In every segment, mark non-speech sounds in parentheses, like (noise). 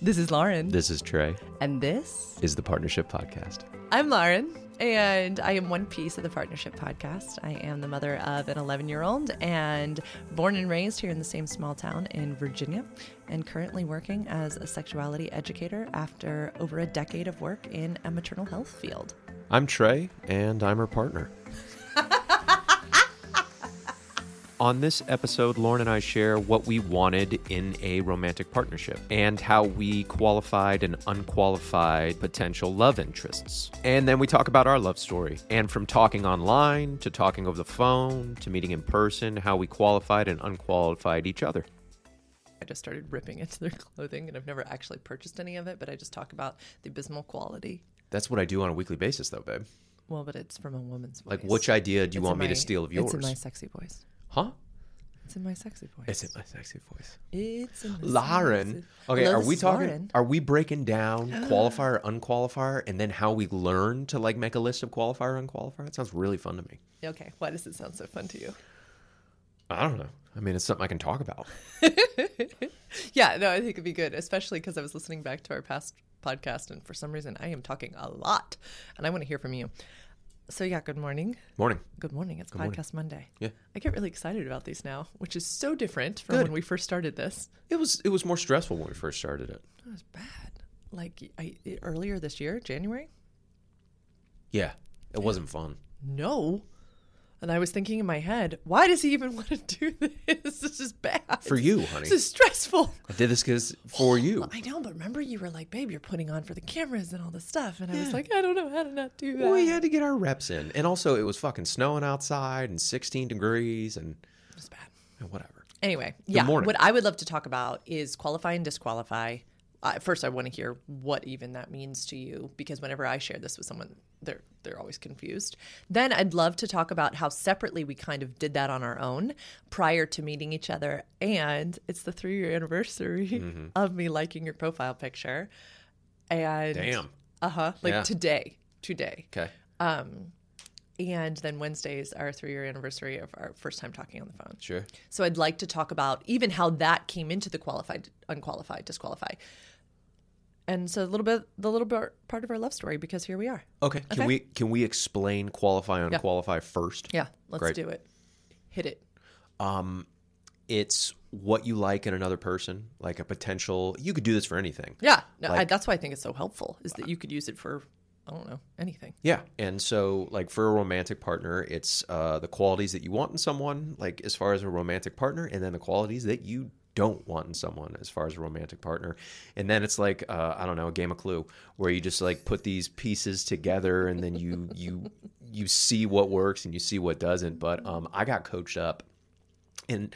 This is Lauren. This is Trey. and this, Is the Partnership Podcast. I'm Lauren, and I am one piece of the Partnership Podcast. I am the mother of an 11 year old and born and raised here in the same small town in Virginia, and currently working as a sexuality educator after over a decade of work in a maternal health field. I'm Trey, and I'm her partner. On this episode, Lauren and I share what we wanted in a romantic partnership and how we qualified and unqualified potential love interests. And then we talk about our love story. And from talking online to talking over the phone to meeting in person, how we qualified and unqualified each other. I just started ripping into their clothing, and I've never actually purchased any of it, but I just talk about the abysmal quality. That's what I do on a weekly basis, though, babe. Well, but it's from a woman's voice. Like, which idea do you It's want in me to steal of yours? It's in my sexy voice. Huh? It's in my sexy voice. It's in my sexy voice. It's in my Lauren. sexy- Okay, Hello, are we talking? Lauren. Are we breaking down (gasps) qualifier, unqualifier, and then how we learn to like make a list of qualifier, unqualifier? That sounds really fun to me. Okay, why does it sound so fun to you? I don't know. I mean, it's something I can talk about. (laughs) Yeah, no, I think it'd be good, especially because I was listening back to our past podcast, and for some reason I am talking a lot, and I want to hear from you. So yeah, good morning. Morning. Good morning. It's morning. Podcast Monday. Yeah. I get really excited about these now, which is so different from Good. when we first started this. It was it was more stressful when we first started it. It was bad. Like I, earlier this year, January. Yeah, it wasn't fun. No. And I was thinking in my head, why does he even (laughs) want to do this? This is bad. For you, honey. This is stressful. I did this because for you. I know, but remember you were like, babe, you're putting on for the cameras and all this stuff. And I was like, I don't know how to not do that. Well, we had to get our reps in, and also it was fucking snowing outside and 16 degrees and It was bad. and whatever. Anyway, yeah. morning. What I would love to talk about is qualify and disqualify. Uh, first, I want to hear what even that means to you because whenever I share this with someone, they're they're always confused. Then I'd love to talk about how separately we kind of did that on our own prior to meeting each other, and it's the three year anniversary Mm-hmm. of me liking your profile picture. And Damn. uh huh, like Yeah. today, today. Okay. Um and then Wednesday's our three year anniversary of our first time talking on the phone. Sure. So I'd like to talk about even how that came into the qualified, unqualified, disqualify. And so a little bit, the little bit part of our love story because here we are. Okay. Can Okay. we can we explain qualify unqualify first? Yeah, let's Great. do it. Hit it. It's what you like in another person, like a potential. You could do this for anything. Yeah, no, I, that's why I think it's so helpful is that you could use it for I don't know anything. Yeah. And so, like, for a romantic partner, it's uh, the qualities that you want in someone, like, as far as a romantic partner, and then the qualities that you don't want in someone as far as a romantic partner. And then it's like, uh, I don't know, a game of clue where you just like put these pieces together and then you, (laughs) you, you see what works and you see what doesn't. But um, I got coached up and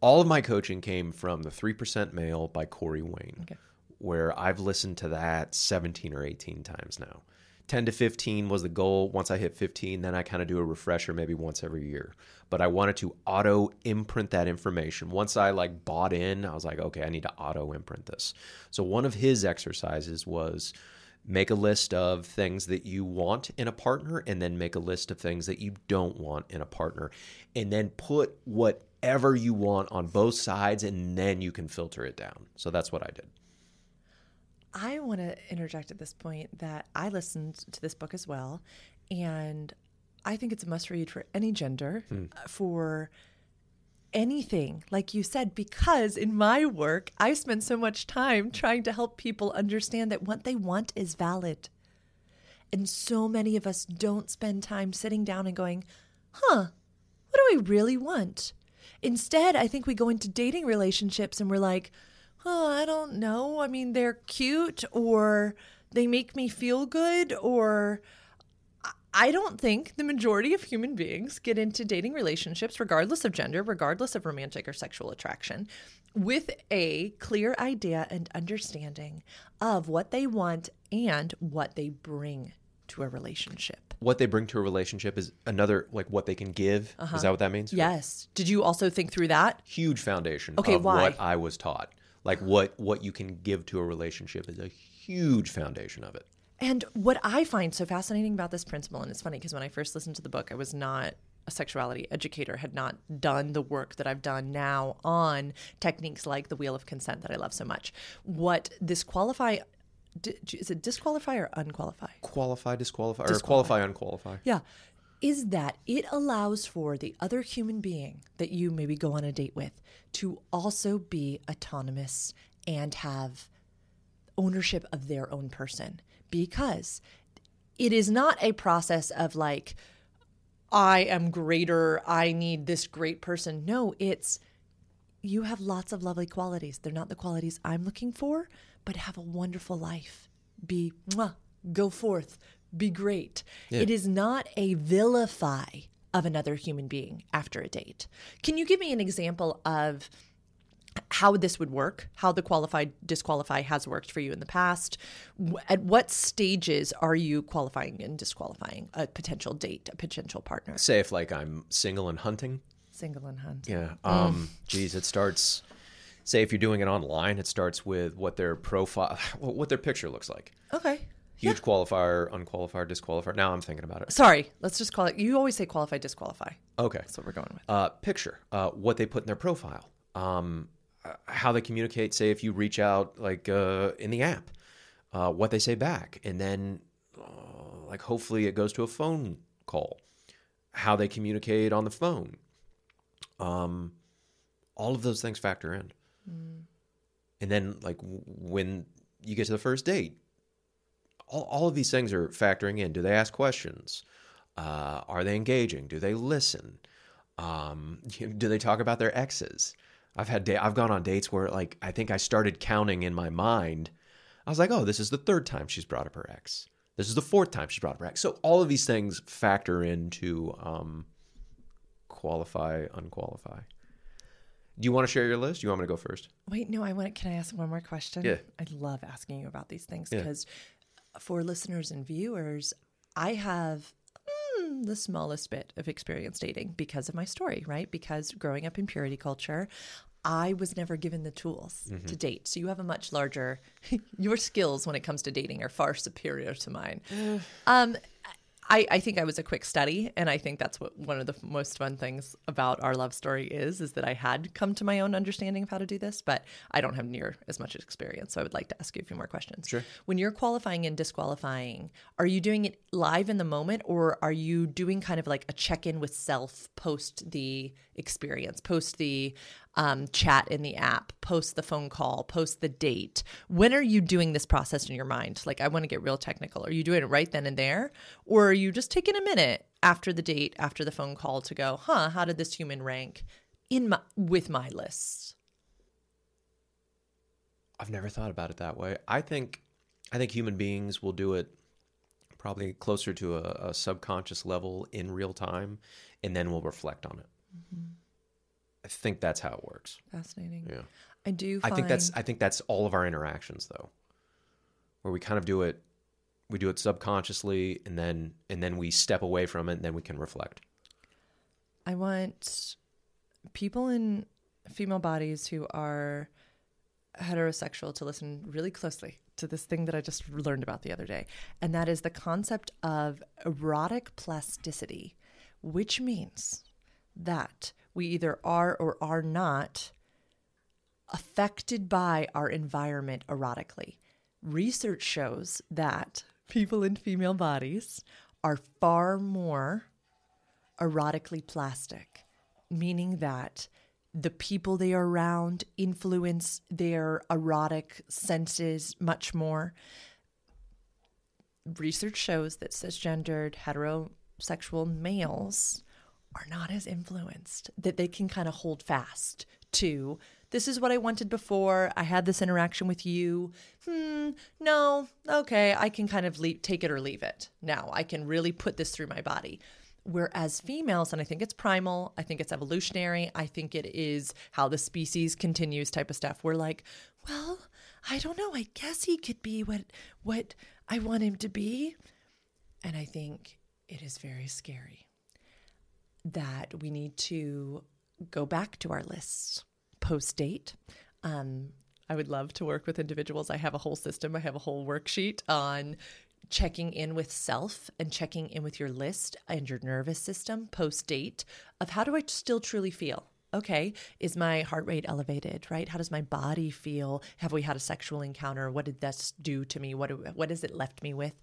all of my coaching came from the 3% Male by Corey Wayne, Okay. where I've listened to that 17 or 18 times now. 10 to 15 was the goal. Once I hit 15, then I kind of do a refresher maybe once every year. But I wanted to auto imprint that information. Once I like bought in, I was like, okay, I need to auto imprint this. So one of his exercises was make a list of things that you want in a partner and then make a list of things that you don't want in a partner and then put whatever you want on both sides and then you can filter it down so that's what i did I want to interject at this point that I listened to this book as well, and I think it's a must read for any gender, uh, for anything, like you said, because in my work, I spend so much time trying to help people understand that what they want is valid. And so many of us don't spend time sitting down and going, huh, what do I really want? Instead, I think we go into dating relationships and we're like, oh, I don't know. I mean, they're cute or they make me feel good or. I- don't think the majority of human beings get into dating relationships, regardless of gender, regardless of romantic or sexual attraction, with a clear idea and understanding of what they want and what they bring to a relationship. what they bring to a relationship is another like what they can give is uh-huh. that what that means Yes. Did you also think through that? huge foundation Okay, of why? what i was taught like what what you can give to a relationship is a huge foundation of it And what I find so fascinating about this principle, and it's funny because when I first listened to the book, I was not a sexuality educator, had not done the work that I've done now on techniques like the wheel of consent that I love so much. What disqualify di- is it disqualify or unqualify? Qualify, disqualify, or qualify, unqualify. Yeah. Is that it allows for the other human being that you maybe go on a date with to also be autonomous and have ownership of their own person because it is not a process of like, I am greater, I need this great person. No, it's you have lots of lovely qualities. They're not the qualities I'm looking for, but have a wonderful life. Be mwah, go forth, be great. It is not a vilify of another human being after a date. Can you give me an example of how this would work, how the qualified disqualify has worked for you in the past? At what stages are you qualifying and disqualifying a potential date, a potential partner? Say if like I'm single and hunting. Single and hunt. Yeah. Um, geez, it starts. Say if you're doing it online, it starts with what their profile, (laughs) what their picture looks like. Okay. Huge qualifier, unqualified, disqualifier. Now I'm thinking about it. Sorry, let's just call it. You always say qualify, disqualify. Okay. That's what we're going with. Uh, picture, uh, what they put in their profile, um, uh, how they communicate. Say if you reach out like uh, in the app, uh, what they say back, and then uh, like hopefully it goes to a phone call, how they communicate on the phone. Um, all of those things factor in, and then like w- when you get to the first date, all, all of these things are factoring in. Do they ask questions? Uh, are they engaging? Do they listen? Um, (laughs) do they talk about their exes? I've had da- I've gone on dates where like I think I started counting in my mind. I was like, oh, this is the third time she's brought up her ex. This is the fourth time she's brought up her ex. So all of these things factor into um, qualify, unqualify. Do you want to share your list? Do you want me to go first? Wait, no, I want. Can I ask one more question? Yeah. I love asking you about these things Yeah. For listeners and viewers, I have mm, the smallest bit of experience dating because of my story, right? Because growing up in purity culture, I was never given the tools Mm-hmm. to date. So you have a much larger. (laughs) your skills when it comes to dating are far superior to mine. um, I, I think I was a quick study, and I think that's what one of the most fun things about our love story is, is that I had come to my own understanding of how to do this, but I don't have near as much experience. So I would like to ask you a few more questions. Sure. When you're qualifying and disqualifying, are you doing it live in the moment, or are you doing kind of like a check in with self post the experience, post the um, chat in the app, post the phone call, post the date. When are you doing this process in your mind? Like, I want to get real technical. Are you doing it right then and there? Or are you just taking a minute after the date, after the phone call to go, huh, how did this human rank in my, with my list? I've never thought about it that way. I think I think human beings will do it probably closer to a, a subconscious level in real time, and then we'll reflect on it. I think that's how it works. Fascinating. Yeah. I do I think that's I think that's all of our interactions though, where we kind of do it, we do it subconsciously, and then and then we step away from it, and then we can reflect. I want people in female bodies who are heterosexual to listen really closely to this thing that I just learned about the other day. And that is the concept of erotic plasticity, which means that we either are or are not affected by our environment erotically. Research shows that people in female bodies are far more erotically plastic, meaning that the people they are around influence their erotic senses much more. Research shows that cisgendered heterosexual males are not as influenced, that they can kind of hold fast to this is what I wanted before. I had this interaction with you. Hmm, no, okay, I can kind of leave, take it or leave it. Now I can really put this through my body. Whereas females, and I think it's primal, I think it's evolutionary, I think it is how the species continues type of stuff. We're like, well, I don't know. I guess he could be what what I want him to be. And I think it is very scary that we need to go back to our lists post date. Um, I would love to work with individuals. I have a whole system, I have a whole worksheet on checking in with self and checking in with your list and your nervous system post date of how do I still truly feel? Okay, is my heart rate elevated, right? How does my body feel? Have we had a sexual encounter? What did this do to me? What what has it left me with?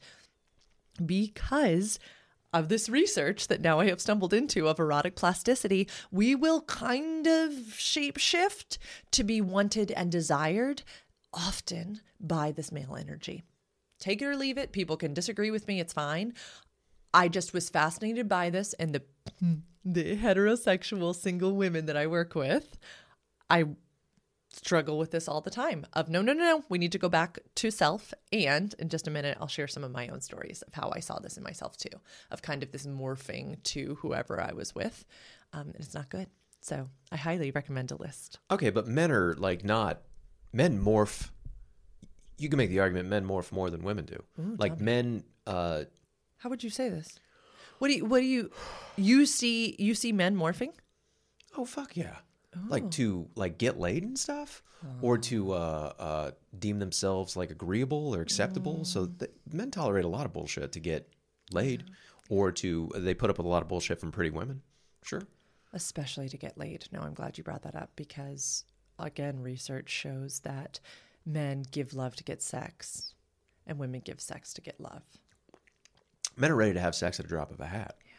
Because of this research that now I have stumbled into of erotic plasticity, we will kind of shape shift to be wanted and desired often by this male energy. Take it or leave it. People can disagree with me. It's fine. I just was fascinated by this and the (laughs) the heterosexual single women that I work with. I struggle with this all the time of no no no no we need to go back to self. And in just a minute i'll share some of my own stories of how i saw this in myself too of kind of this morphing to whoever i was with. Um, and it's not good. So i highly recommend a list. Okay, but men are like not men morph. You can make the argument men morph more than women do. like men, uh, how would you say this? What do you what do you you see you see men morphing? Oh fuck yeah, like to like get laid and stuff, or to uh, uh, deem themselves like agreeable or acceptable. So th- men tolerate a lot of bullshit to get laid, or to they put up with a lot of bullshit from pretty women. Sure. especially to get laid. No, I'm glad you brought that up because, again, research shows that men give love to get sex and women give sex to get love. Men are ready to have sex at a drop of a hat. yeah.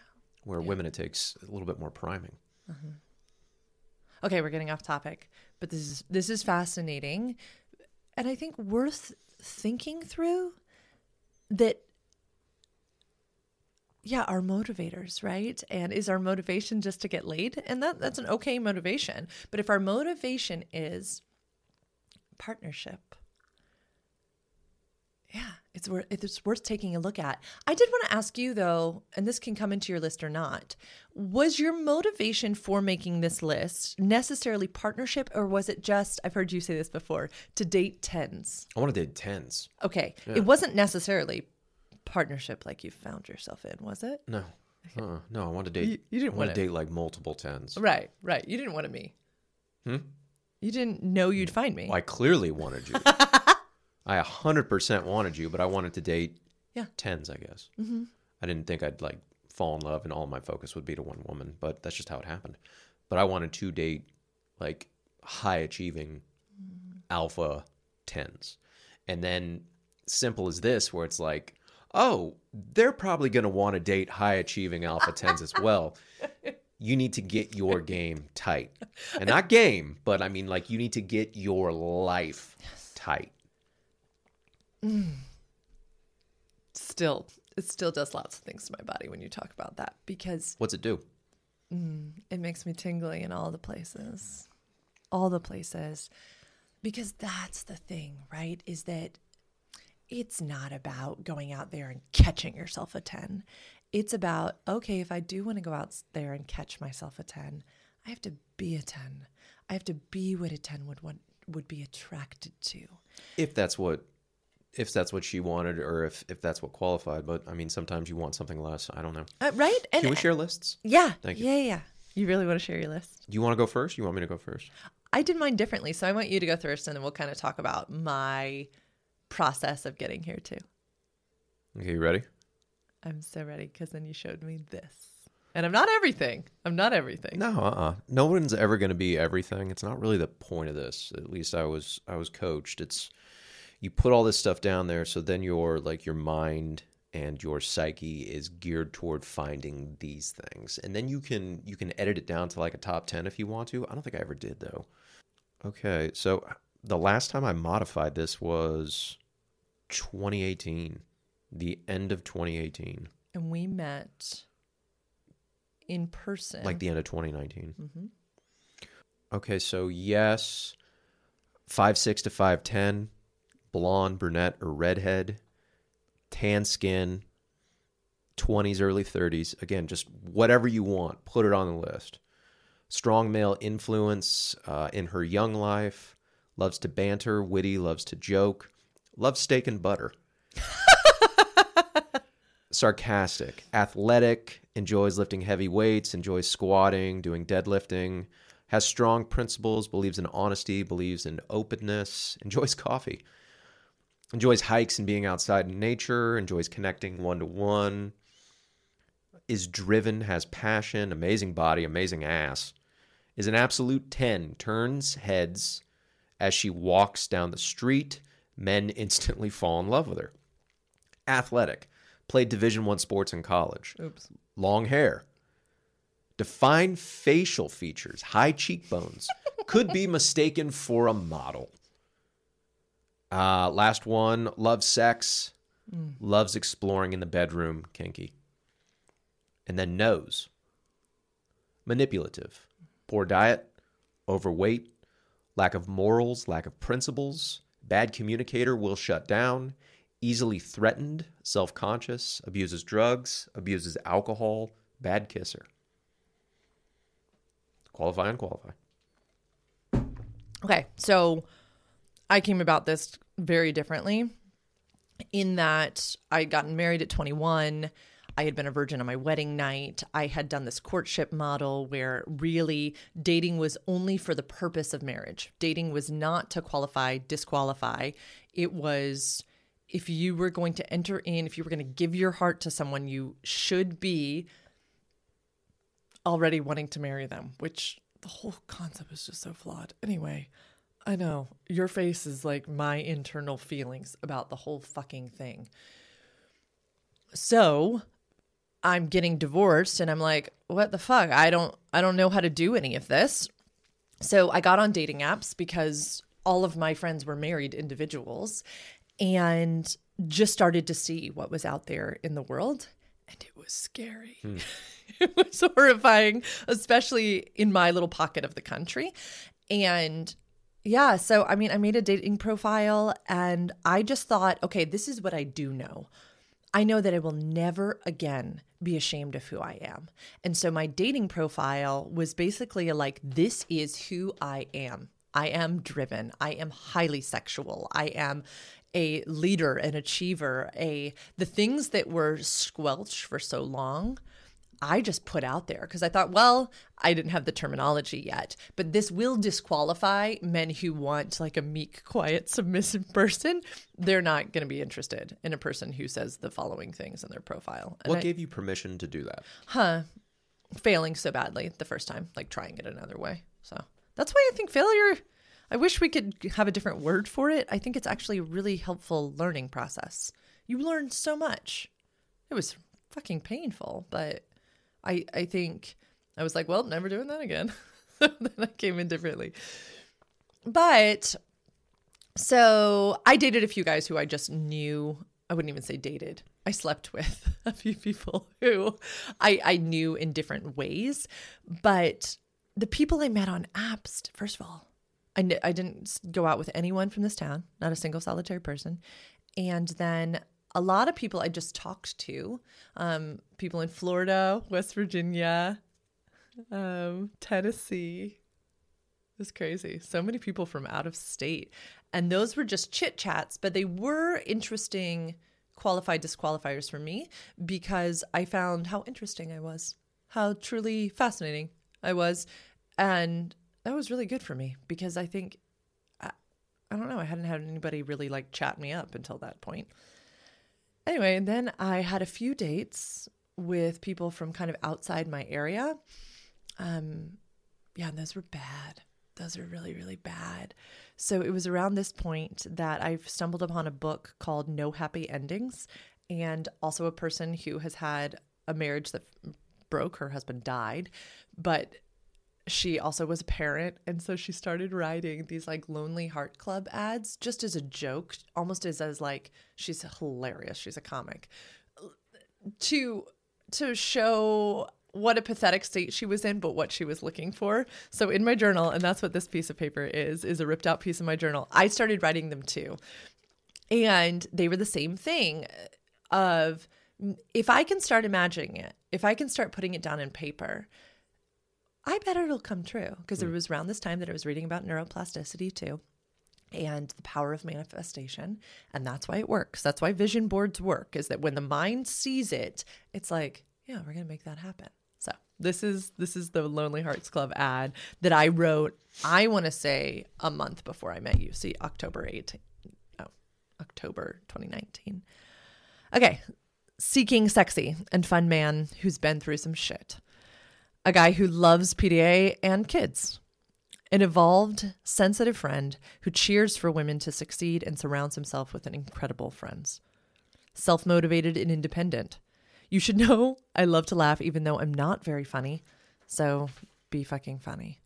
Where women, it takes a little bit more priming. Okay, we're getting off topic, but this is this is fascinating and I think worth thinking through that yeah, our motivators, right? And is our motivation just to get laid? And that that's an okay motivation. But if our motivation is partnership, yeah, it's worth it's worth taking a look at. I did want to ask you though, and this can come into your list or not. Was your motivation for making this list necessarily partnership, or was it just I've heard you say this before to date tens? I want to date tens. Okay, it wasn't necessarily partnership like you found yourself in, was it? No. Uh, no, I want to date. You- you didn't want wanna- date like multiple tens. Right, right. You didn't want me. Hmm. You didn't know you'd find me. Well, I clearly wanted you. (laughs) I 100% wanted you, but I wanted to date Yeah. tens, I guess. Mm-hmm. I didn't think I'd like fall in love and all my focus would be to one woman, but that's just how it happened. But I wanted to date like high achieving alpha tens. And then simple as this, where it's like, oh, they're probably going to want to date high achieving alpha tens as well. (laughs) You need to get your game tight. And not game, but I mean, like, you need to get your life tight. Still, it still does lots of things to my body when you talk about that because What's it do? Mm, it makes me tingly in all the places. All the places. Because that's the thing, right? Is that it's not about going out there and catching yourself a 10. It's about, okay, if I do want to go out there and catch myself a 10, I have to be a 10. I have to be what a 10 would want would be attracted to. If that's what if that's what she wanted or if if that's what qualified, but I mean sometimes you want something less. I don't know. Uh, right? And Can we share lists? yeah. Thank you. Yeah, yeah. You really want to share your list? Do you want to go first? You want me to go first? I did mine differently, so I want you to go first, and then we'll kind of talk about my process of getting here too. Okay, you ready? I'm so ready because then you showed me this, and I'm not everything. I'm not everything. No, uh-uh. No one's ever going to be everything. It's not really the point of this. At least I was I was coached. It's you put all this stuff down there so then your like your mind and your psyche is geared toward finding these things. And then you can you can edit it down to like a top 10 if you want to. I don't think I ever did though. Okay, so the last time I modified this was 2018. The end of 2018. And we met in person. like the end of 2019. Mm-hmm. Okay, so yes, five six to five ten, blonde, brunette, or redhead, tan skin, twenties, early thirties. Again, just whatever you want, put it on the list. Strong male influence uh, in her young life. Loves to banter, witty, loves to joke, loves steak and butter (laughs) sarcastic, athletic, enjoys lifting heavy weights, enjoys squatting, doing deadlifting, has strong principles, believes in honesty, believes in openness, enjoys coffee. Enjoys hikes and being outside in nature, enjoys connecting one to one, is driven, has passion, amazing body, amazing ass, is an absolute 10, turns heads as she walks down the street. Men instantly fall in love with her. Athletic, played Division 1 sports in college. Oops. Long hair. Defined facial features, high cheekbones, could be mistaken for a model. Uh, last one, loves sex, loves exploring in the bedroom, kinky. And then nose, manipulative, poor diet, overweight, lack of morals, lack of principles, bad communicator, will shut down, easily threatened, self conscious, abuses drugs, abuses alcohol, bad kisser. Qualify, unqualify. Okay, so I came about this very differently in that I had gotten married at 21. I had been a virgin on my wedding night. I had done this courtship model where really dating was only for the purpose of marriage. Dating was not to qualify, disqualify. It was if you were going to enter in, if you were going to give your heart to someone, you should be already wanting to marry them, which the whole concept is just so flawed. Anyway, I know your face is like my internal feelings about the whole fucking thing. So I'm getting divorced and I'm like, what the fuck? I don't I don't know how to do any of this. So I got on dating apps because all of my friends were married individuals and just started to see what was out there in the world and it was scary. Hmm. (laughs) it was horrifying, especially in my little pocket of the country. And yeah, so I mean, I made a dating profile and I just thought, okay, this is what I do know. I know that I will never again be ashamed of who I am. And so my dating profile was basically like, this is who I am. I am driven. I am highly sexual. I am a leader, an achiever, a the things that were squelched for so long. I just put out there because I thought, well, I didn't have the terminology yet, but this will disqualify men who want like a meek, quiet, submissive person. They're not going to be interested in a person who says the following things in their profile. And What I- gave you permission to do that? huh, failing so badly the first time, like trying it another way. So that's why I think failure. I wish we could have a different word for it. I think it's actually a really helpful learning process. You learn so much. It was fucking painful, but I I think I was like, well, never doing that again. (laughs) then I came in differently. But so I dated a few guys who I just knew. I wouldn't even say dated. I slept with (laughs) a few people who I, I knew in different ways. But the people I met on apps, first of all, I didn't go out with anyone from this town, not a single solitary person. And then a lot of people I just talked to, um, people in Florida, West Virginia, um, Tennessee, it was crazy. So many people from out of state. And those were just chit chats, but they were interesting qualified disqualifiers for me because I found how interesting I was, how truly fascinating I was. And that was really good for me because I think, I, I don't know, I hadn't had anybody really like chat me up until that point. Anyway, then I had a few dates with people from kind of outside my area. Um, yeah, and those were bad. Those are really, really bad. So it was around this point that I've stumbled upon a book called No Happy Endings, and also a person who has had a marriage that broke. Her husband died, but she also was a parent. And so she started writing these like Lonely Heart Club ads just as a joke, almost as, as like, she's hilarious. She's a comic to to show what a pathetic state she was in but what she was looking for so in my journal and that's what this piece of paper is is a ripped out piece of my journal i started writing them too and they were the same thing of if i can start imagining it if i can start putting it down in paper i bet it'll come true because it hmm. was around this time that i was reading about neuroplasticity too and the power of manifestation and that's why it works that's why vision boards work is that when the mind sees it it's like yeah we're going to make that happen so this is this is the lonely hearts club ad that i wrote i want to say a month before i met you see october 18th oh, October 2019. Okay, seeking sexy and fun man who's been through some shit. A guy who loves PDA and kids. An evolved, sensitive friend who cheers for women to succeed and surrounds himself with an incredible friends. Self motivated and independent. You should know I love to laugh even though I'm not very funny. So be fucking funny.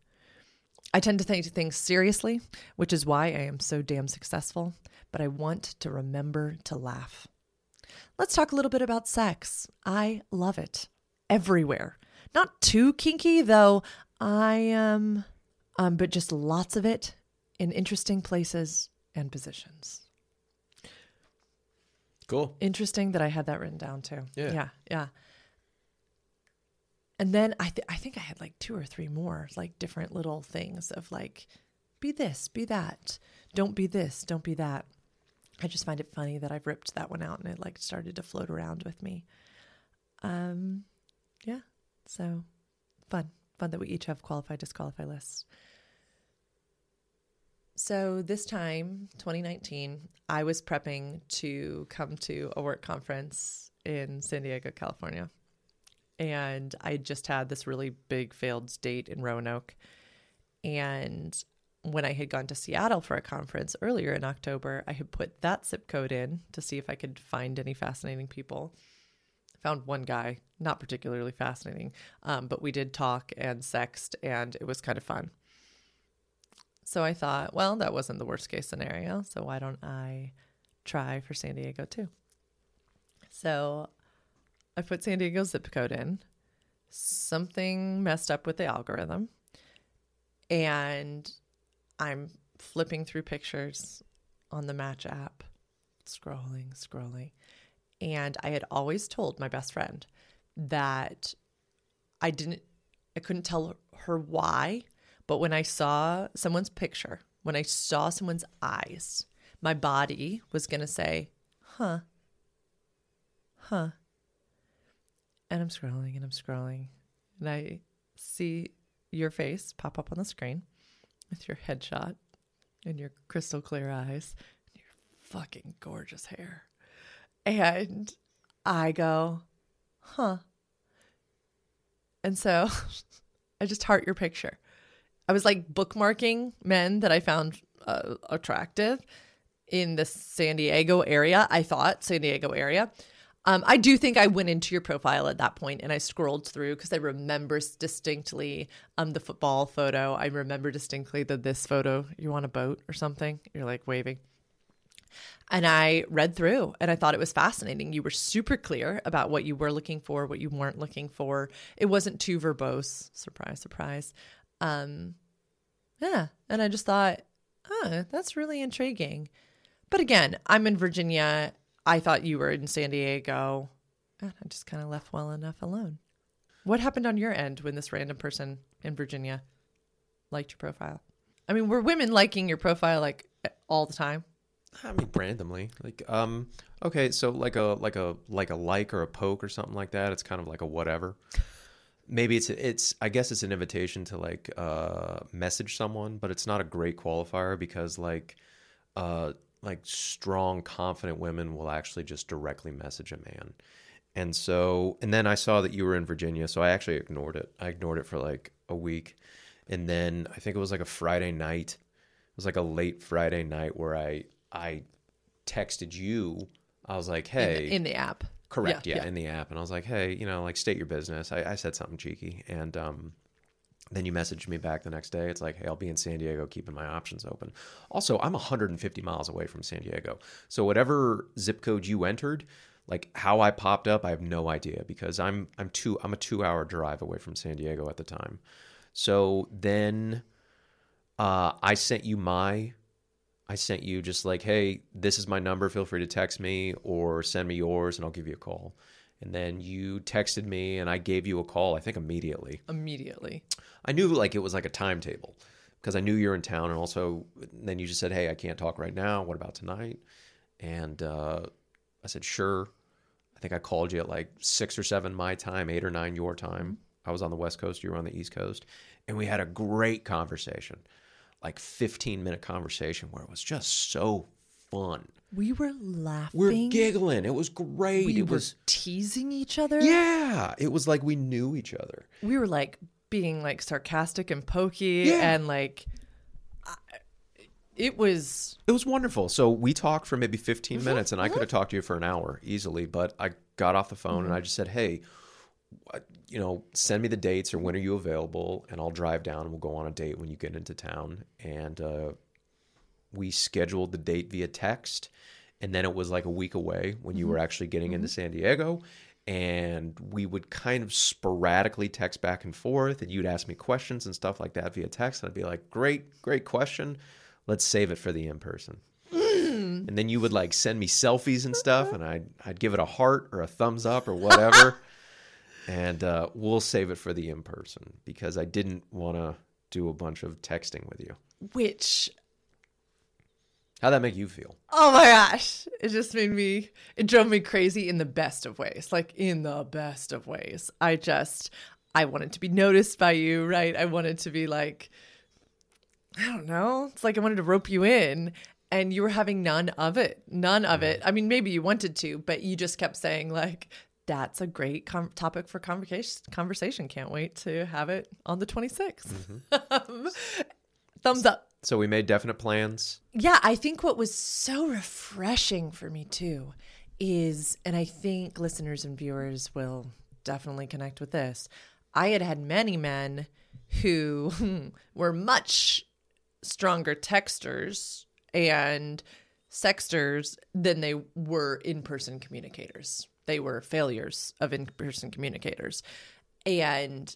I tend to take things seriously, which is why I am so damn successful, but I want to remember to laugh. Let's talk a little bit about sex. I love it everywhere. Not too kinky though. I am um, but just lots of it in interesting places and positions. Cool. Interesting that I had that written down too. Yeah. Yeah. Yeah. And then I, th- I think I had like two or three more like different little things of like, be this, be that. Don't be this, don't be that. I just find it funny that I've ripped that one out and it like started to float around with me. Um. So fun, fun that we each have qualified, disqualify lists. So this time, 2019, I was prepping to come to a work conference in San Diego, California. And I just had this really big failed date in Roanoke. And when I had gone to Seattle for a conference earlier in October, I had put that zip code in to see if I could find any fascinating people. Found one guy, not particularly fascinating, um, but we did talk and sext, and it was kind of fun. So I thought, well, that wasn't the worst case scenario. So why don't I try for San Diego too? So I put San Diego zip code in. Something messed up with the algorithm. And I'm flipping through pictures on the Match app, scrolling, scrolling. And I had always told my best friend that I didn't, I couldn't tell her why but when I saw someone's picture, when I saw someone's eyes, my body was going to say, huh, huh. And I'm scrolling and I'm scrolling. And I see your face pop up on the screen with your headshot and your crystal clear eyes and your fucking gorgeous hair. And I go, huh. And so (laughs) I just heart your picture. I was like bookmarking men that I found uh, attractive in the San Diego area. I thought San Diego area. Um, I do think I went into your profile at that point and I scrolled through because I remember distinctly um, the football photo. I remember distinctly the this photo. You on a boat or something? You're like waving. And I read through and I thought it was fascinating. You were super clear about what you were looking for, what you weren't looking for. It wasn't too verbose. Surprise, surprise. Um, yeah. And I just thought, oh, that's really intriguing. But again, I'm in Virginia. I thought you were in San Diego. And I just kind of left well enough alone. What happened on your end when this random person in Virginia liked your profile? I mean, were women liking your profile like all the time? I mean, randomly. Like, um, okay, so like a like a like a like or a poke or something like that. It's kind of like a whatever maybe it's it's I guess it's an invitation to like uh message someone, but it's not a great qualifier because like uh like strong confident women will actually just directly message a man. And so and then I saw that you were in Virginia, so I actually ignored it. I ignored it for like a week. And then I think it was like a Friday night. It was like a late Friday night where I I texted you. I was like, "Hey, in the, in the app." Correct. Yeah, yeah, in the app. And I was like, hey, you know, like state your business. I, I said something cheeky. And um, then you messaged me back the next day. It's like, hey, I'll be in San Diego, keeping my options open. Also, I'm 150 miles away from San Diego. So whatever zip code you entered, like how I popped up, I have no idea because I'm I'm two I'm a two hour drive away from San Diego at the time. So then uh, I sent you my I sent you just like, hey, this is my number. Feel free to text me or send me yours and I'll give you a call. And then you texted me and I gave you a call, I think immediately. Immediately. I knew like it was like a timetable because I knew you're in town. And also, then you just said, hey, I can't talk right now. What about tonight? And uh, I said, sure. I think I called you at like six or seven my time, eight or nine your time. I was on the West Coast, you were on the East Coast. And we had a great conversation like 15 minute conversation where it was just so fun. We were laughing. We're giggling. It was great. We it were was teasing each other. yeah. It was like we knew each other. We were like being like sarcastic and pokey Yeah. and like it was It was wonderful. So we talked for maybe 15 Mm-hmm. minutes, and I could have talked to you for an hour easily. But I got off the phone and Mm-hmm. I just said, "Hey, Uh, you know, send me the dates or when are you available, and I'll drive down and we'll go on a date when you get into town." And uh, we scheduled the date via text, and then it was like a week away when you were mm-hmm. actually getting into mm-hmm. San Diego. And we would kind of sporadically text back and forth, and you'd ask me questions and stuff like that via text. And I'd be like, "Great, great question. Let's save it for the in person." (clears throat) and then you would like send me selfies and stuff uh-huh. and I'd, I'd give it a heart or a thumbs up or whatever (laughs) and uh, we'll save it for the in-person because i didn't want to do a bunch of texting with you. Which how'd that make you feel? Oh my gosh. It just made me it drove me crazy in the best of ways like in the best of ways. I just i wanted to be noticed by you right? I wanted to be like i don't know. It's like i wanted to rope you in and you were having none of it none of it. I mean maybe you wanted to but you just kept saying like that's a great com- topic for conversation conversation can't wait to have it on the 26th mm-hmm. (laughs) thumbs up so we made definite plans yeah, I think what was so refreshing for me too is, and I think listeners and viewers will definitely connect with this. I had had many men who (laughs) were much stronger texters and sexters than they were in person communicators. They were failures of in person communicators. And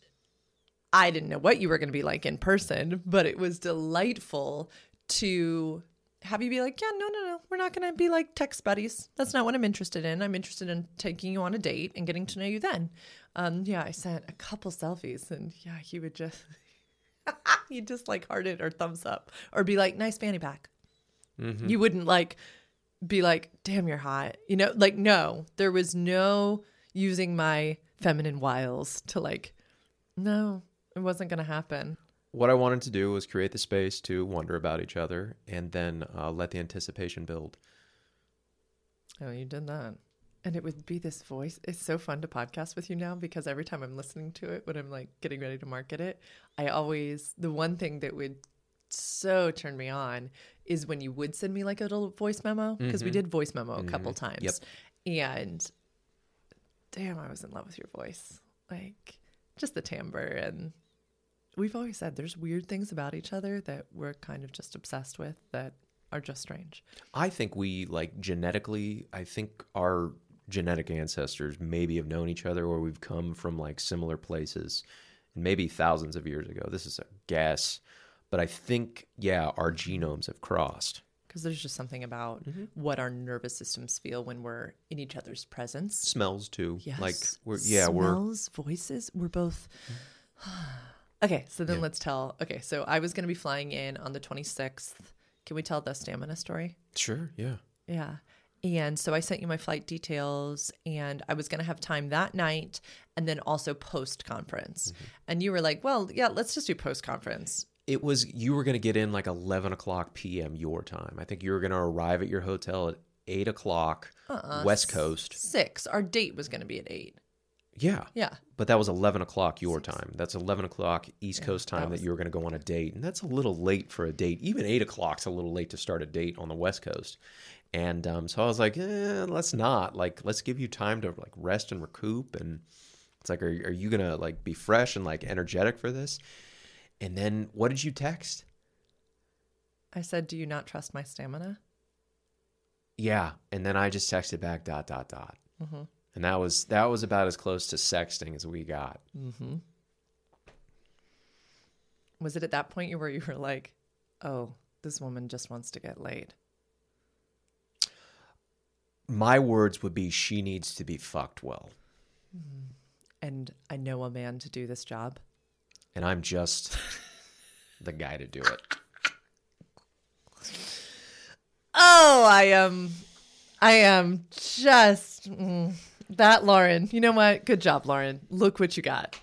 I didn't know what you were going to be like in person, but it was delightful to have you be like, yeah, no, no, no, we're not going to be like text buddies. That's not what I'm interested in. I'm interested in taking you on a date and getting to know you then. Um, yeah, I sent a couple selfies, and yeah, he would just, (laughs) he'd just like heart it or thumbs up or be like, nice fanny pack. You wouldn't like be like, damn, you're hot. You know, like, no, there was no using my feminine wiles to like, no, it wasn't going to happen. what i wanted to do was create the space to wonder about each other and then uh, let the anticipation build Oh, you did that. And it would be this voice. It's so fun to podcast with you now because every time I'm listening to it, when I'm like getting ready to market it, I always, the one thing that would so turn me on is when you would send me like a little voice memo because we mm-hmm. did voice memo a couple mm-hmm. times. And damn, I was in love with your voice. Like just the timbre. And we've always said there's weird things about each other that we're kind of just obsessed with that are just strange. I think we like genetically. I think our genetic ancestors maybe have known each other, or we've come from like similar places, and maybe thousands of years ago. This is a guess, but I think yeah, our genomes have crossed. because there's just something about mm-hmm. what our nervous systems feel when we're in each other's presence. Smells too. Yes. Like we're yeah we're smells, voices. We're both. (sighs) okay, so then let's tell. Okay, so I was going to be flying in on the 26th. Can we tell the stamina story? sure yeah. Yeah. And so I sent you my flight details, and I was going to have time that night and then also post conference. Mm-hmm. And you were like, well, yeah, let's just do post conference. It was you were going to get in like eleven o'clock p.m. your time. I think you were going to arrive at your hotel at eight o'clock Uh-uh. West Coast. Six. Our date was going to be at eight. Yeah. Yeah. But that was 11 o'clock your time. That's 11 o'clock East Coast time that, was- you were going to go on a date. And that's a little late for a date. Even 8 o'clock's a little late to start a date on the West Coast. And um, so I was like, eh, let's not. Like, let's give you time to like rest and recoup. And it's like, are, are you going to like be fresh and like energetic for this? And then what did you text? I said, do you not trust my stamina? Yeah. And then I just texted back dot, dot, dot. And that was that was about as close to sexting as we got. Mm-hmm. Was it at that point you where you were like, oh, this woman just wants to get laid? My words would be she needs to be fucked well. And I know a man to do this job. And I'm just the guy to do it. Oh, I am. I am just mm, that, Lauren. You know what? Good job, Lauren. Look what you got.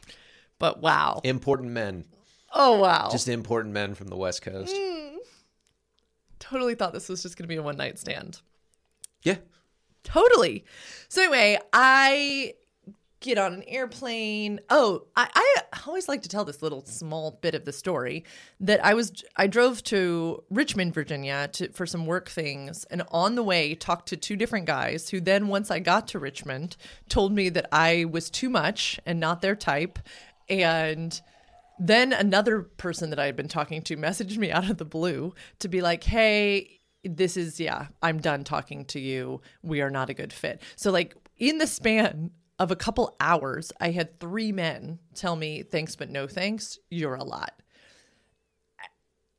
But wow. Important men, Oh, wow. just important men from the West Coast. totally thought this was just going to be a one night stand. Yeah. Totally. So anyway, I get on an airplane. Oh, I, I always like to tell this little small bit of the story that I was I drove to Richmond, Virginia to for some work things and on the way talked to two different guys who then once I got to Richmond told me that I was too much and not their type and then another person that I had been talking to messaged me (laughs) out of the blue to be like, "Hey, this is yeah, I'm done talking to you. We are not a good fit." So like in the span of a couple hours, I had three men tell me, thanks, but no thanks. You're a lot.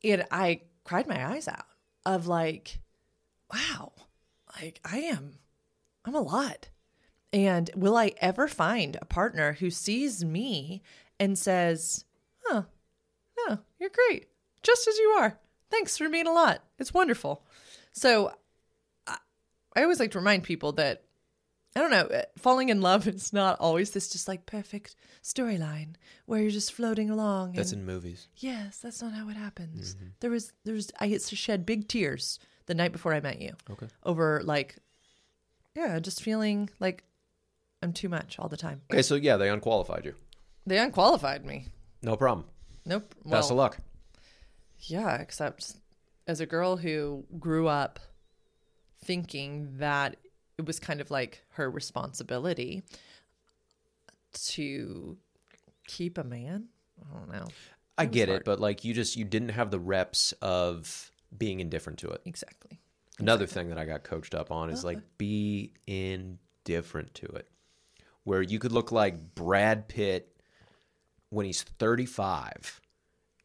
And I cried my eyes out of like, wow, like I am, I'm a lot. And will I ever find a partner who sees me and says, oh, no, you're great, just as you are. Thanks for being a lot. It's wonderful. So I always like to remind people that I don't know. uh, Falling in love is not always this just like perfect storyline where you're just floating along. That's in movies. yes, that's not how it happens. There was there was I used to shed big tears the night before I met you Okay. over like, yeah, just feeling like I'm too much all the time. Okay, so yeah, they unqualified you. They unqualified me. No problem. Nope. Best of luck. Yeah, except as a girl who grew up thinking that it was kind of like her responsibility to keep a man. I don't know. I It get hard. it, but like you just you didn't have the reps of being indifferent to it. Exactly. Another thing that I got coached up on is like uh-huh. be indifferent to it. Where you could look like Brad Pitt when he's 35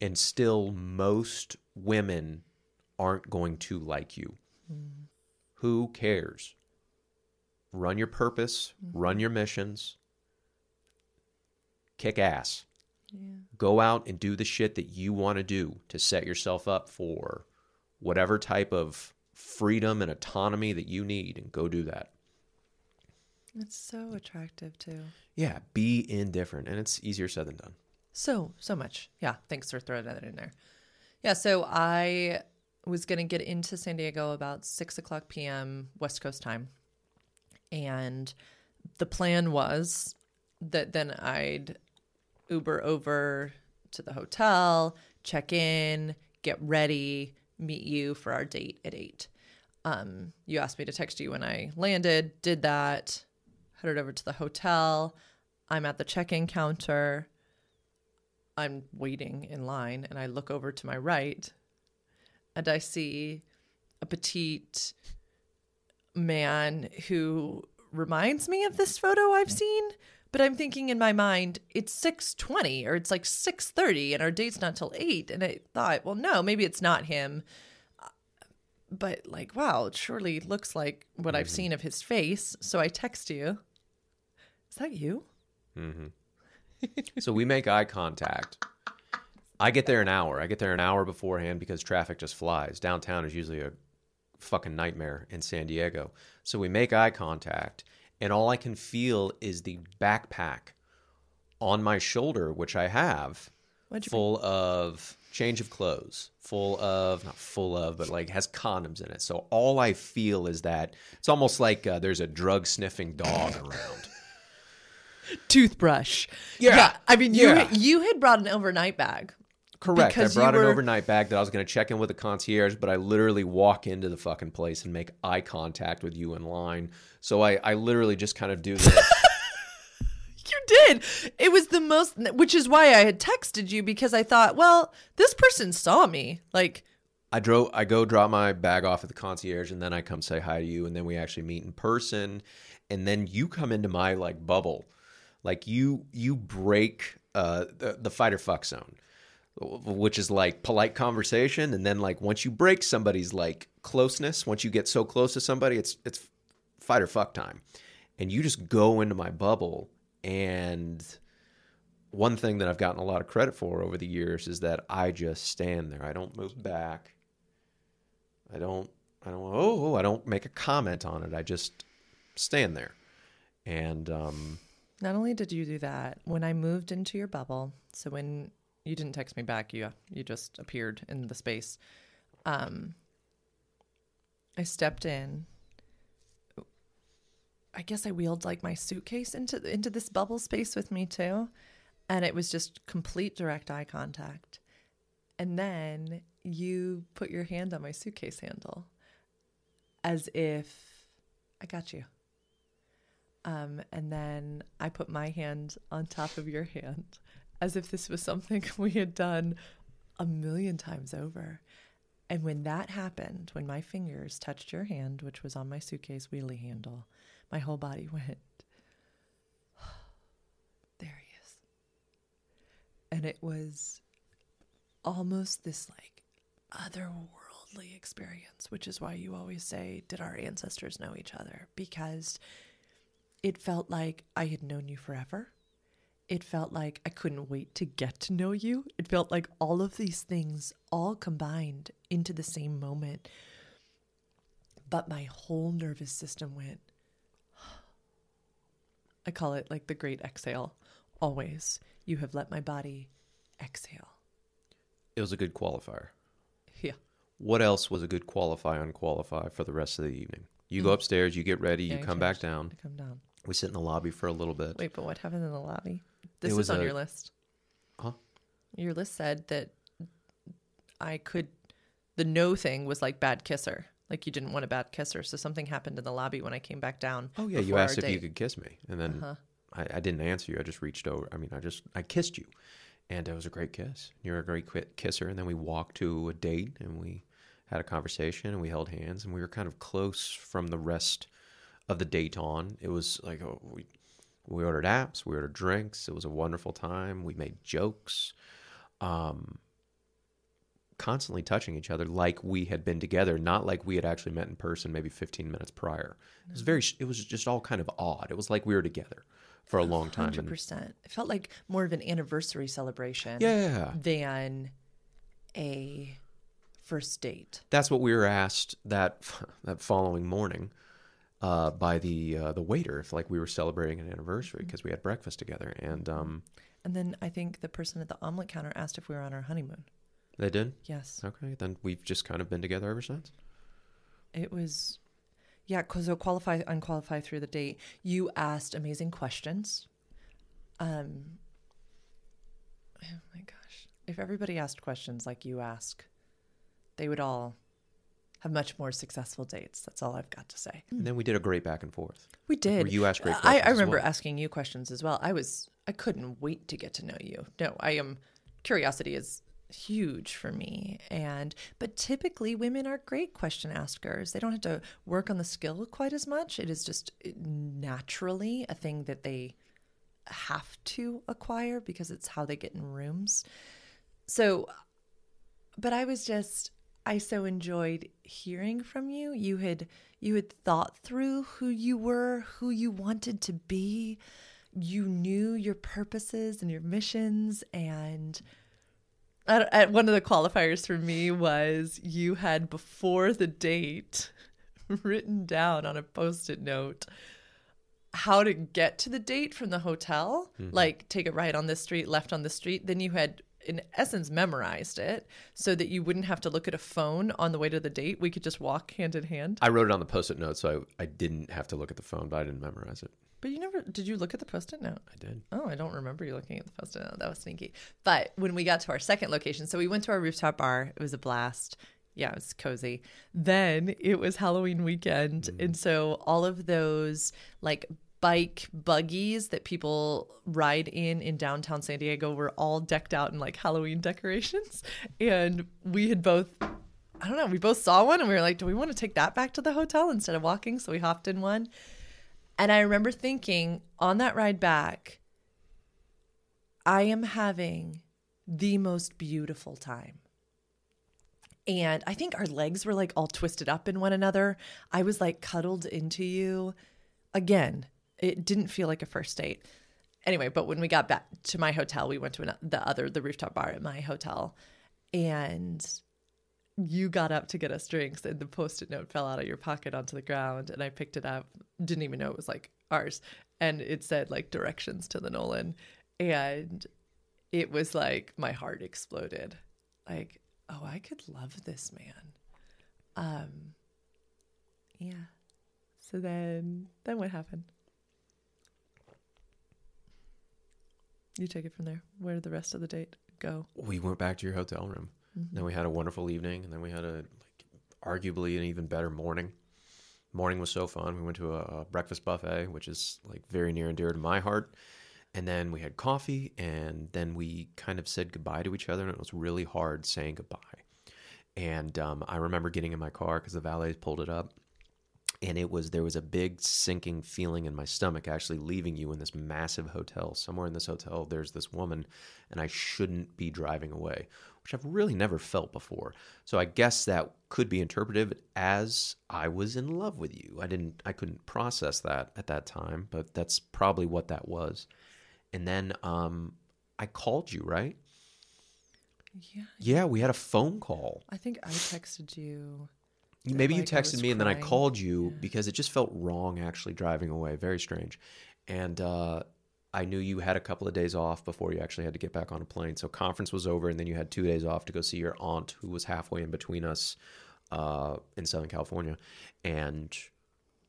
and still most women aren't going to like you. Mm. Who cares? Run your purpose, run mm-hmm. your missions, kick ass. Go out and do the shit that you want to do to set yourself up for whatever type of freedom and autonomy that you need and go do that. It's so attractive too. Yeah, be indifferent and it's easier said than done. So, so much. Yeah. Thanks for throwing that in there. Yeah. So I was going to get into San Diego about six o'clock p.m. West Coast time. And the plan was that then I'd Uber over to the hotel, check in, get ready, meet you for our date at eight. Um, you asked me to text you when I landed, did that, headed over to the hotel. I'm at the check in counter. I'm waiting in line and I look over to my right and I see a petite man who reminds me of this photo I've seen, but I'm thinking in my mind it's 6:20 or it's like 6:30 and our date's not till 8 and I thought, well no, maybe it's not him. Uh, but like wow, it surely looks like what I've mm-hmm. seen of his face. So I text you. Is that you? Mm-hmm. So we make eye contact. I get there an hour. I get there an hour beforehand because traffic just flies. Downtown is usually a fucking nightmare in San Diego. So we make eye contact, and all I can feel is the backpack on my shoulder, which I have, full of change of clothes, full of, not full of, but like has condoms in it. So all I feel is that it's almost like uh, there's a drug sniffing dog around. (laughs) toothbrush. Yeah. I mean, you Yeah. you had brought an overnight bag. Correct. Because I brought were- an overnight bag that I was going to check in with the concierge, but I literally walk into the fucking place and make eye contact with you in line. So I, I literally just kind of do this. (laughs) You did. It was the most, which is why I had texted you because I thought, well, this person saw me. Like, I drove. I go drop my bag off at the concierge, and then I come say hi to you, and then we actually meet in person, and then you come into my like bubble, like you you break uh, the, the fight or fuck zone, which is like polite conversation, and then like once you break somebody's like closeness, once you get so close to somebody, it's it's fight or fuck time, and you just go into my bubble, and one thing that I've gotten a lot of credit for over the years is that I just stand there. I don't move back. I don't I don't oh, I don't make a comment on it. I just stand there. And um not only did you do that, when I moved into your bubble, so when you didn't text me back, you you just appeared in the space. Um, I stepped in, I guess I wheeled like my suitcase into into this bubble space with me too, and it was just complete direct eye contact. And then you put your hand on my suitcase handle, as if I got you. Um, and then I put my hand on top of your (laughs) hand, as if this was something (laughs) we had done a million times over. And when that happened, when my fingers touched your hand, which was on my suitcase wheelie handle, my whole body (laughs) went, (sighs) there he is. And it was almost this like otherworldly experience, which is why you always say, Did our ancestors know each other? Because it felt like I had known you forever. It felt like I couldn't wait to get to know you. It felt like all of these things all combined into the same moment. But my whole nervous system went, I call it like the great exhale. Always, you have let my body exhale. It was a good qualifier. Yeah. What else was a good qualify unqualify for the rest of the evening? You go mm. upstairs, you get ready, Yeah, you come back down. I come down. We sit in the lobby for a little bit. Wait, but what happened in the lobby? This was is on a- your list. Huh? Your list said that I could. The no thing was like bad kisser. Like you didn't want a bad kisser. So something happened in the lobby when I came back down. Oh yeah, you asked if you could kiss me, and then Uh-huh. I, I didn't answer you. I just reached over. I mean, I just I kissed you, and it was a great kiss. You're a great kisser. And then we walked to a date, and we had a conversation, and we held hands, and we were kind of close from the rest of the date on. It was like oh, we we ordered apps, we ordered drinks. It was a wonderful time. We made jokes. Um, constantly touching each other like we had been together, not like we had actually met in person maybe 15 minutes prior. It was very, it was just all kind of odd. It was like we were together for a long time. Hundred and- percent. It felt like more of an anniversary celebration yeah, than a first date. that's what we were asked that (laughs) that following morning uh, by the uh, the waiter, if like we were celebrating an anniversary because we had breakfast together, and um, And then I think the person at the omelet counter asked if we were on our honeymoon. they did. Yes. Okay, then we've just kind of been together ever since. It was, yeah, because so qualify, unqualify through the date. You asked amazing questions. Um, oh my gosh. If everybody asked questions like you ask, they would all have much more successful dates. That's all I've got to say. And then we did a great back and forth. We did. You asked great I, questions I remember well. asking you questions as well. I was I couldn't wait to get to know you. No, I am curiosity is huge for me and but typically women are great question askers. They don't have to work on the skill quite as much. It is just uh, naturally a thing that they have to acquire because it's how they get in rooms. So but I was just I so enjoyed hearing from you. You had you had thought through who you were, who you wanted to be. You knew your purposes and your missions and at, at one of the qualifiers for me was you had before the date (laughs) written down on a post-it note how to get to the date from the hotel, mm-hmm. like take it right on this street, left on the street. Then you had, in essence, memorized it so that you wouldn't have to look at a phone on the way to the date. We could just walk hand in hand. I wrote it on the post-it note, so I, I didn't have to look at the phone, but I didn't memorize it. But you never did you look at the post-it note? I did. Oh, I don't remember you looking at the post-it note. That was sneaky. But when we got to our second location, so we went to our rooftop bar. It was a blast. Yeah, it was cozy. Then it was Halloween weekend, mm. and so all of those like bike buggies that people ride in in downtown San Diego were all decked out in like Halloween decorations, (laughs) and we had both. I don't know. We both saw one and we were like, do we want to take that back to the hotel instead of walking? So we hopped in one. And I remember thinking on that ride back, I am having the most beautiful time. And I think our legs were like all twisted up in one another. I was like cuddled into you. Again, it didn't feel like a first date. Anyway, but when we got back to my hotel, we went to an, the other, the rooftop bar at my hotel. And you got up to get us drinks and the post-it note fell out of your pocket onto the ground and I picked it up. Didn't even know it was like ours. And it said like directions to the Nolan. And it was like my heart exploded. Like, oh, I could love this man. Um yeah. So then, then what happened? You take it from there. Where did the rest of the date go? We went back to your hotel room. Mm-hmm. Then we had a wonderful evening, and then we had a like, arguably an even better morning. Morning was so fun. We went to a, a breakfast buffet, which is like very near and dear to my heart. And then we had coffee, and then we kind of said goodbye to each other, and it was really hard saying goodbye. And um, I remember getting in my car because the valet pulled it up, and it was there was a big sinking feeling in my stomach actually leaving you in this massive hotel. Somewhere in this hotel there's this woman and i shouldn't be driving away which i've really never felt before. So i guess that could be interpreted as i was in love with you. I didn't i couldn't process that at that time but that's probably what that was. And then um i called you right? Yeah. yeah we had a phone call. I think I texted you. You- Maybe you like I texted me and then I called you because it just felt wrong actually driving away. Very strange. And uh, I knew you had a couple of days off before you actually had to get back on a plane. So conference was over and then you had two days off to go see your aunt who was halfway in between us uh, in Southern California. And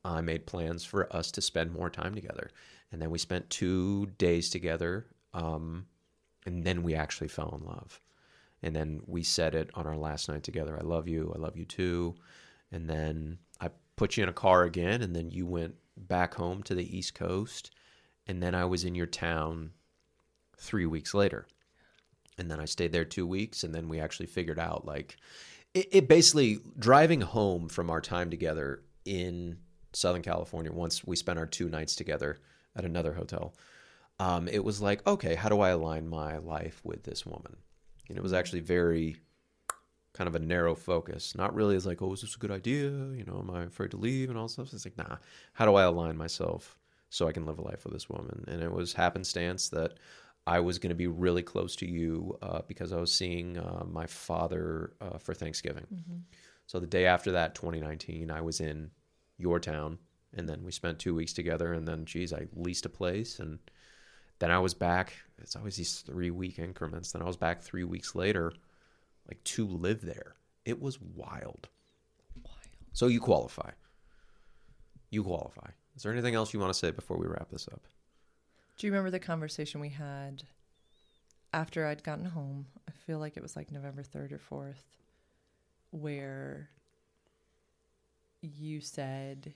I made plans for us to spend more time together. And then we spent two days together. Um, and then we actually fell in love. And then we said it on our last night together. I love you. I love you too. And then I put you in a car again. And then you went back home to the East Coast. And then I was in your town three weeks later. And then I stayed there two weeks. And then we actually figured out like it, it basically driving home from our time together in Southern California, once we spent our two nights together at another hotel, um, it was like, okay, how do I align my life with this woman? And it was actually very kind of a narrow focus. Not really as like, oh, is this a good idea? You know, am I afraid to leave and all stuff? It's like, nah, how do I align myself so I can live a life with this woman? And it was happenstance that I was going to be really close to you uh, because I was seeing uh, my father uh, for Thanksgiving. So the day after that, 2019, I was in your town, and then we spent two weeks together. And then, geez, I leased a place, and then I was back. It's always these three week increments. Then I was back three weeks later, like to live there. It was wild. So you qualify. You qualify. Is there anything else you want to say before we wrap this up? Do you remember the conversation we had after I'd gotten home? I feel like it was like November 3rd or 4th, where you said,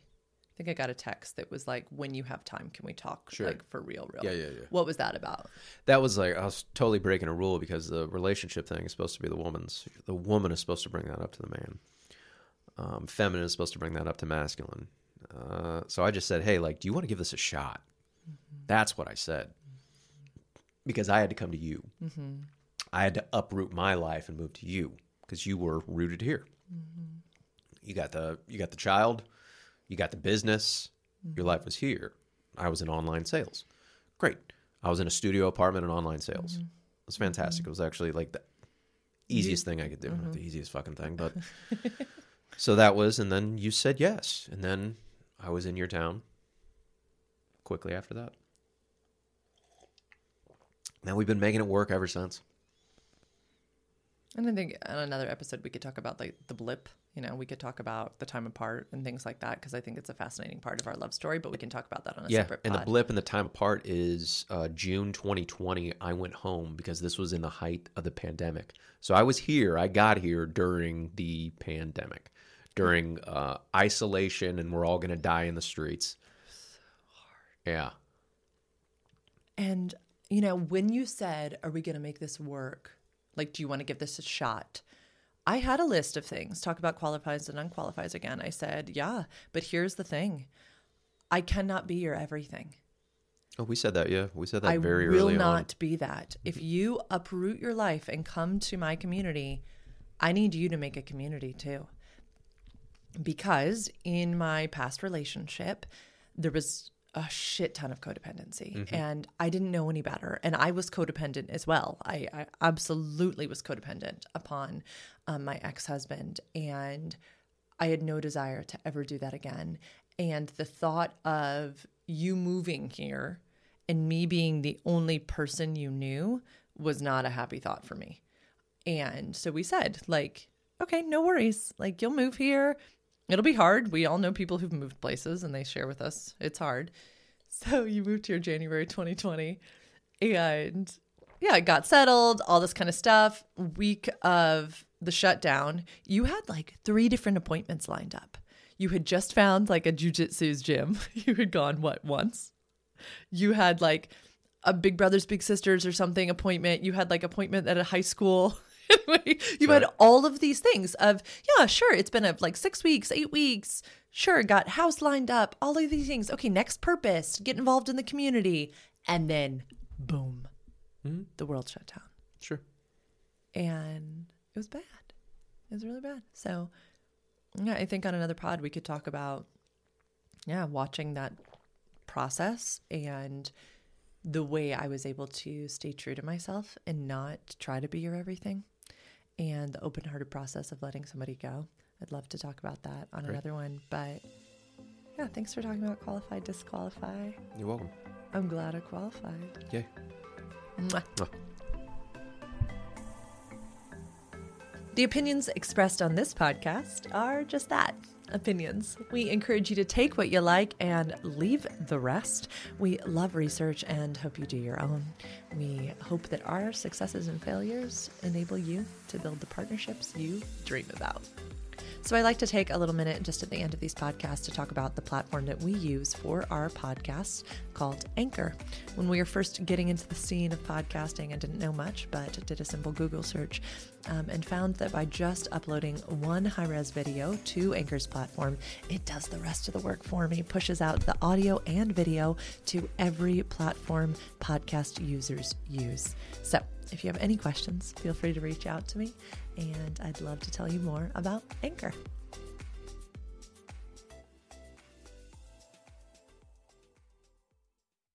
think I got a text that was like, when you have time, can we talk? Sure. Like for real, real. Yeah, yeah, yeah. What was that about? That was like I was totally breaking a rule because the relationship thing is supposed to be the woman's. The woman is supposed to bring that up to the man. Um, feminine is supposed to bring that up to masculine. Uh, so I just said, "Hey, like, do you want to give this a shot?" That's what I said because I had to come to you. I had to uproot my life and move to you because you were rooted here. You got the you got the child, you got the business. Your life mm-hmm. was here. I was in online sales. Great. I was in a studio apartment in online sales. Mm-hmm. It was fantastic. Mm-hmm. It was actually like the easiest thing I could do. Not the easiest fucking thing, but (laughs) so that was, and then you said yes, and then I was in your town quickly after that. Now we've been making it work ever since. And I think on another episode we could talk about like the blip. You know, we could talk about the time apart and things like that because I think it's a fascinating part of our love story. But we can talk about that on a yeah, separate Yeah, and the blip and the time apart is uh, June 2020. I went home because this was in the height of the pandemic. So I was here. I got here during the pandemic, during uh, isolation, and we're all going to die in the streets. So Yeah. And, you know, when you said, Are we going to make this work? Like, do you want to give this a shot? I had a list of things, talk about qualifies and unqualifies again. I said, Yeah, but here's the thing I cannot be your everything. Oh, we said that. Yeah, we said that I very will early on. not be that. If you uproot your life and come to my community, I need you to make a community too. Because in my past relationship, there was a shit ton of codependency Mm-hmm. and I didn't know any better. And I was codependent as well. I, I absolutely was codependent upon um, my ex husband. And I had no desire to ever do that again. And the thought of you moving here and me being the only person you knew was not a happy thought for me. And so we said, like, okay, no worries. Like, you'll move here. It'll be hard. We all know people who've moved places and they share with us it's hard. (laughs) So you moved here January 2020 and yeah, it got settled, all this kind of stuff. Week of the shutdown, you had like three different appointments lined up. You had just found like a jujitsu's gym. (laughs) You had gone what once? You had like a Big Brothers Big Sisters or something appointment. You had like appointment at a high school. (laughs) anyway, (laughs) you Sure. had all of these things of yeah, sure, it's been a, like 6 weeks, 8 weeks. Sure, got house lined up, all of these things. Okay, next purpose, get involved in the community. And then boom. Mm-hmm. The world shut down Sure. and it was bad. It was really bad. So, yeah, I think on another pod we could talk about, yeah, watching that process and the way I was able to stay true to myself and not try to be your everything, and the open hearted process of letting somebody go. I'd love to talk about that on Great. another one, but yeah, thanks for talking about qualify, disqualify. You're welcome. I'm glad I qualified. Yay. Mwah. Mwah. The opinions expressed on this podcast are just that opinions. We encourage you to take what you like and leave the rest. We love research and hope you do your own. We hope that our successes and failures enable you to build the partnerships you dream about. So, I like to take a little minute just at the end of these podcasts to talk about the platform that we use for our podcast called Anchor. When we were first getting into the scene of podcasting, I didn't know much, but did a simple Google search um, and found that by just uploading one high res video to Anchor's platform, it does the rest of the work for me, pushes out the audio and video to every platform podcast users use. So, if you have any questions, feel free to reach out to me, and I'd love to tell you more about Anchor.